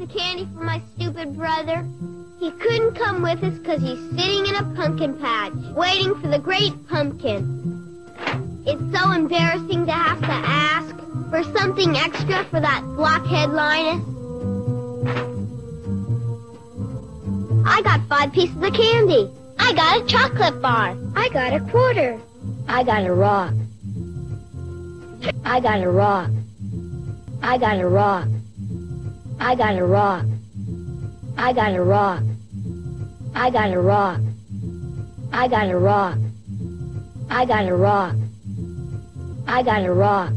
of candy for my stupid brother? He couldn't come with us because he's sitting in a pumpkin patch, waiting for the great pumpkin. It's so embarrassing to have to ask for something extra for that blockhead Linus. I got five pieces of candy. I got a chocolate bar. I got a quarter. I got a rock. I got a rock. I got a rock. I got a rock. I got a rock. I got a rock. I got a rock. I got a rock. I got a rock.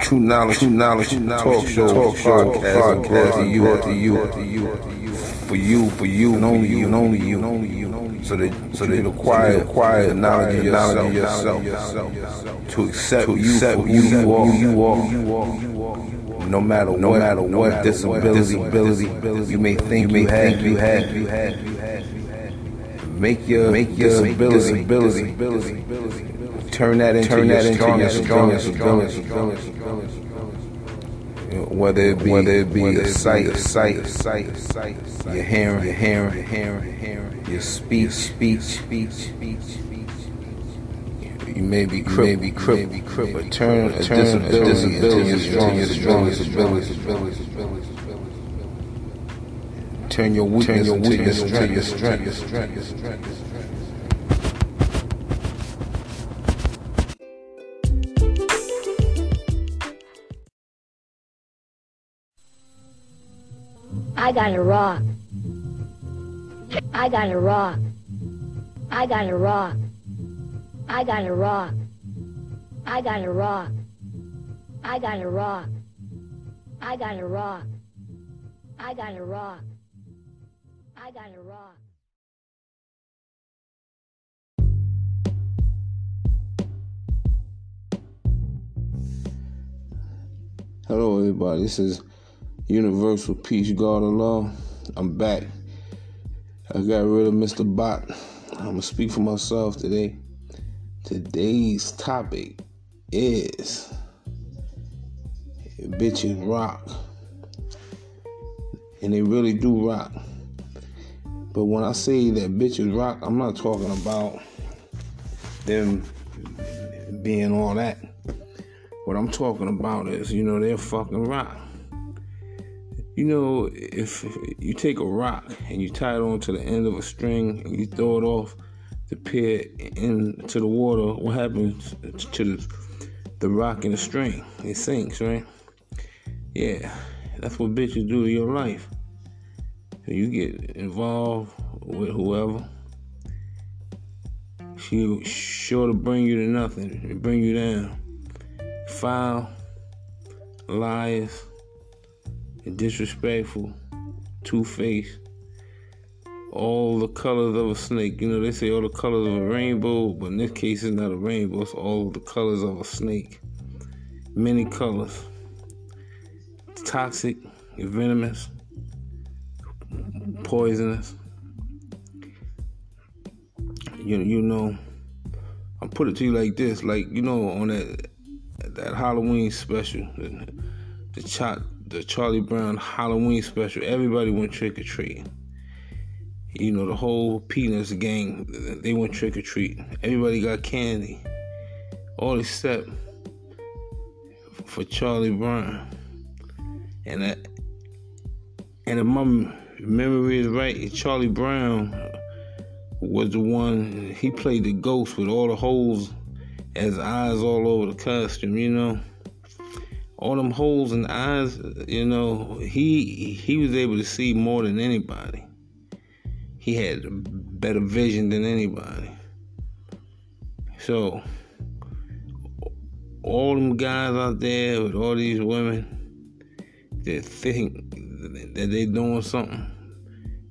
True knowledge, true knowledge, true knowledge, talk show, talk show, podcast, podcast, to you, to you, to you, for you, for you, and only you, and only you, and only you, so that so that acquire, acquire the knowledge of yourself, to accept you for who you are, you are, no matter no matter what disability, ability you may think you had, you had, you had, you had, make your make your disability, ability, turn that into turn that your strongest ability whether it be whether it be a sight, a sight, a sight, a sight, your hearing, your hearing, your hearing, your hearing, your speech, speech, speech, speech, speech. You may be crippled, may be crippled, be crippled, but turn a disability into your strongest ability. Turn your weakness into your strength, I got a rock. I got a rock. I got a rock. I got a rock. I got a rock. I got a rock. I got a rock. I got a rock. I got a rock. Hello, everybody. This is Universal Peace God Law. I'm back. I got rid of Mr. Bot. I'm gonna speak for myself today. Today's topic is bitches rock. And they really do rock. But when I say that bitches rock, I'm not talking about them being all that. What I'm talking about is, you know, they're fucking rock. You know, if you take a rock and you tie it onto the end of a string and you throw it off the pier into the water, what happens to the, the rock and the string? It sinks, right? Yeah, that's what bitches do to your life. You get involved with whoever. She sure to bring you to nothing, bring you down. Foul, liars disrespectful, two faced, all the colors of a snake. You know, they say all the colors of a rainbow, but in this case, it's not a rainbow, it's all the colors of a snake. Many colors. Toxic, venomous, poisonous. You, you know, I'll put it to you like this like, you know, on that that Halloween special, the, the the Charlie Brown Halloween special, everybody went trick or treating. You know, the whole Peanuts gang, they went trick or treat. Everybody got candy. All except for Charlie Brown. And that, and if my memory is right, Charlie Brown was the one, he played the ghost with all the holes as eyes all over the costume, you know all them holes in the eyes, you know, he he was able to see more than anybody. He had better vision than anybody. So all them guys out there with all these women that think that they're doing something,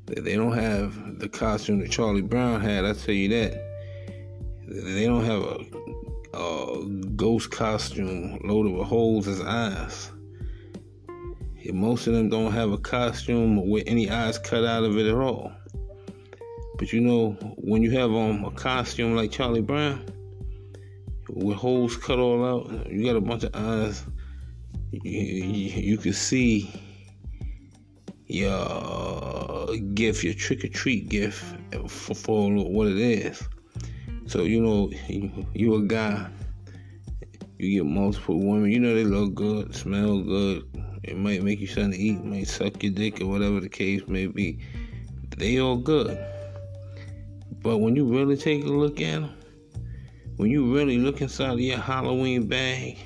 that they don't have the costume that Charlie Brown had, I tell you that. They don't have a a ghost costume loaded with holes as eyes. most of them don't have a costume with any eyes cut out of it at all. But you know, when you have um, a costume like Charlie Brown, with holes cut all out. You got a bunch of eyes. You, you, you can see your gift, your trick or treat gift for, for what it is. So you know, you, you a guy. You get multiple women. You know they look good, smell good. It might make you something to eat, might suck your dick or whatever the case may be. They all good. But when you really take a look at them, when you really look inside of your Halloween bag,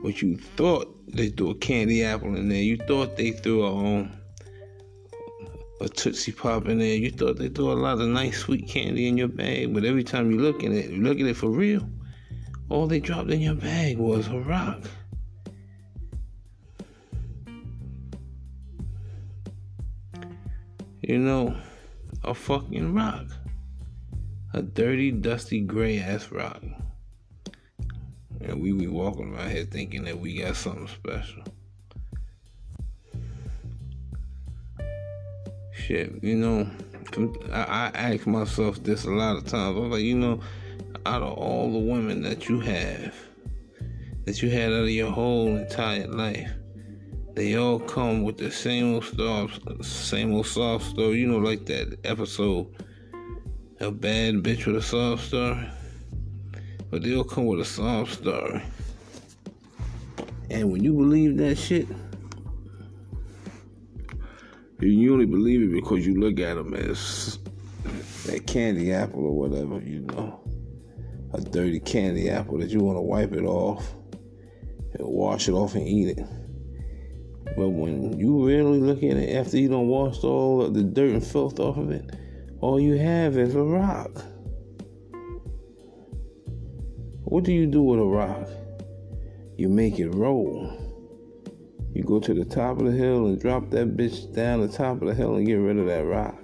what you thought they threw a candy apple in there, you thought they threw a um, a Tootsie Pop in there, you thought they threw a lot of nice sweet candy in your bag, but every time you look at it, you look at it for real, all they dropped in your bag was a rock. You know, a fucking rock. A dirty, dusty, gray ass rock. And we be walking around here thinking that we got something special. Shit, you know, I, I ask myself this a lot of times. I'm like, you know, out of all the women that you have, that you had out of your whole entire life, they all come with the same old stuff, same old soft story. You know, like that episode, a bad bitch with a soft story. But they all come with a soft story. And when you believe that shit, you only believe it because you look at them as that candy apple or whatever, you know. A dirty candy apple that you want to wipe it off and wash it off and eat it. But when you really look at it after you don't wash all the dirt and filth off of it, all you have is a rock. What do you do with a rock? You make it roll. You go to the top of the hill and drop that bitch down the top of the hill and get rid of that rock.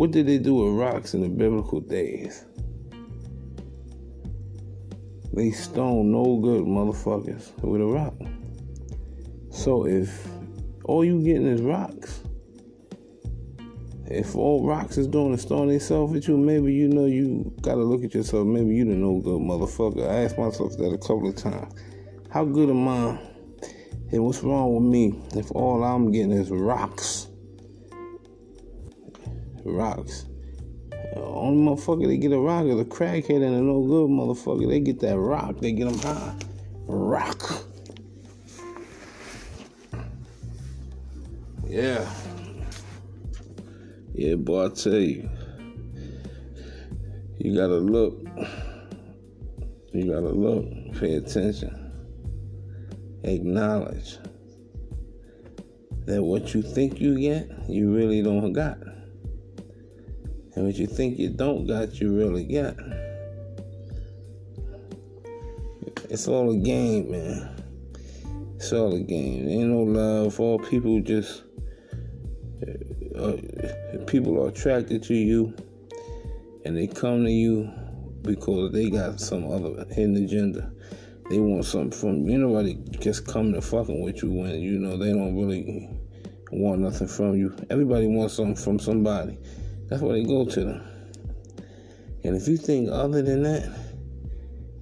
What did they do with rocks in the biblical days? They stone no good motherfuckers with a rock. So if all you getting is rocks, if all rocks is doing is throwing themselves at you, maybe you know you gotta look at yourself. Maybe you the no good motherfucker. I asked myself that a couple of times. How good am I? And what's wrong with me if all I'm getting is rocks? Rocks. Uh, Only motherfucker they get a rock is a crackhead and a no good motherfucker. They get that rock, they get them high. Rock. Yeah. Yeah, boy, I tell you. You gotta look. You gotta look. Pay attention. Acknowledge that what you think you get, you really don't got. And what you think you don't got, you really got. It's all a game, man. It's all a game. Ain't no love. All people just uh, uh, people are attracted to you, and they come to you because they got some other hidden agenda. They want something from you. Nobody just come to fucking with you when you know they don't really want nothing from you. Everybody wants something from somebody. That's where they go to them. And if you think other than that,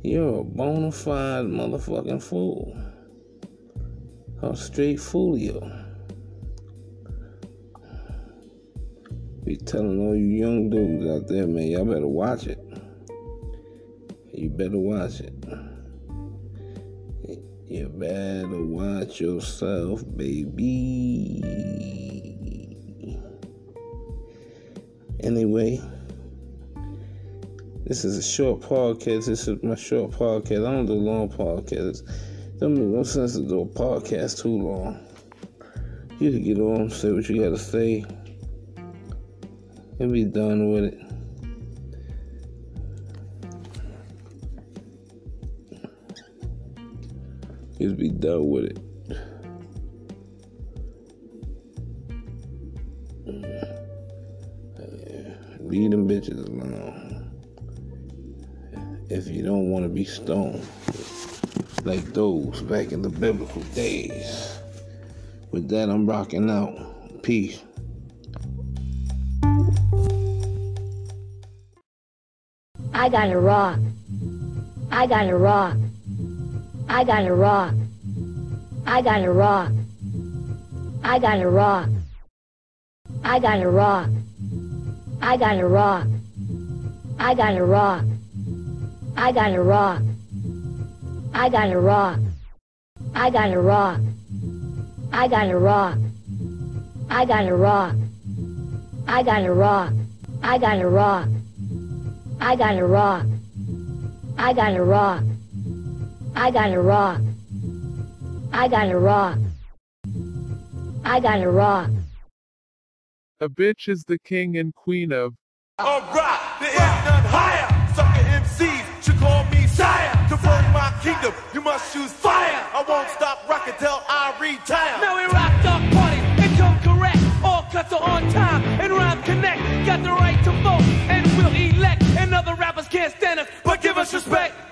you're a bona fide motherfucking fool. A straight foolio. Be telling all you young dudes out there, man, y'all better watch it. You better watch it. You better watch yourself, baby. Anyway, this is a short podcast. This is my short podcast. I don't do long podcasts. Don't make no sense to do a podcast too long. You can get on, say what you gotta say, and be done with it. Just be done with it. Leave them bitches alone. If you don't want to be stoned like those back in the biblical days. With that, I'm rocking out. Peace. I got a rock. I got a rock. I got a rock. I got a rock. I got a rock. I got a rock. I got a rock. I got a rock. I got a rock. I got a rock. I got a rock. I got a rock. I got a rock. I got a rock. I got a rock. I got a rock. I got a rock. I got a rock. I got a rock. I got a rock. A bitch is the king and queen of. All right, there is none higher. Sucker MCs should call me sire. To burn my kingdom, you must choose fire. I won't stop rocking till I retire. Now we rock the party and come correct. All cuts are on time and rhymes connect. Got the right to vote and we'll elect. And other rappers can't stand us, but give us respect.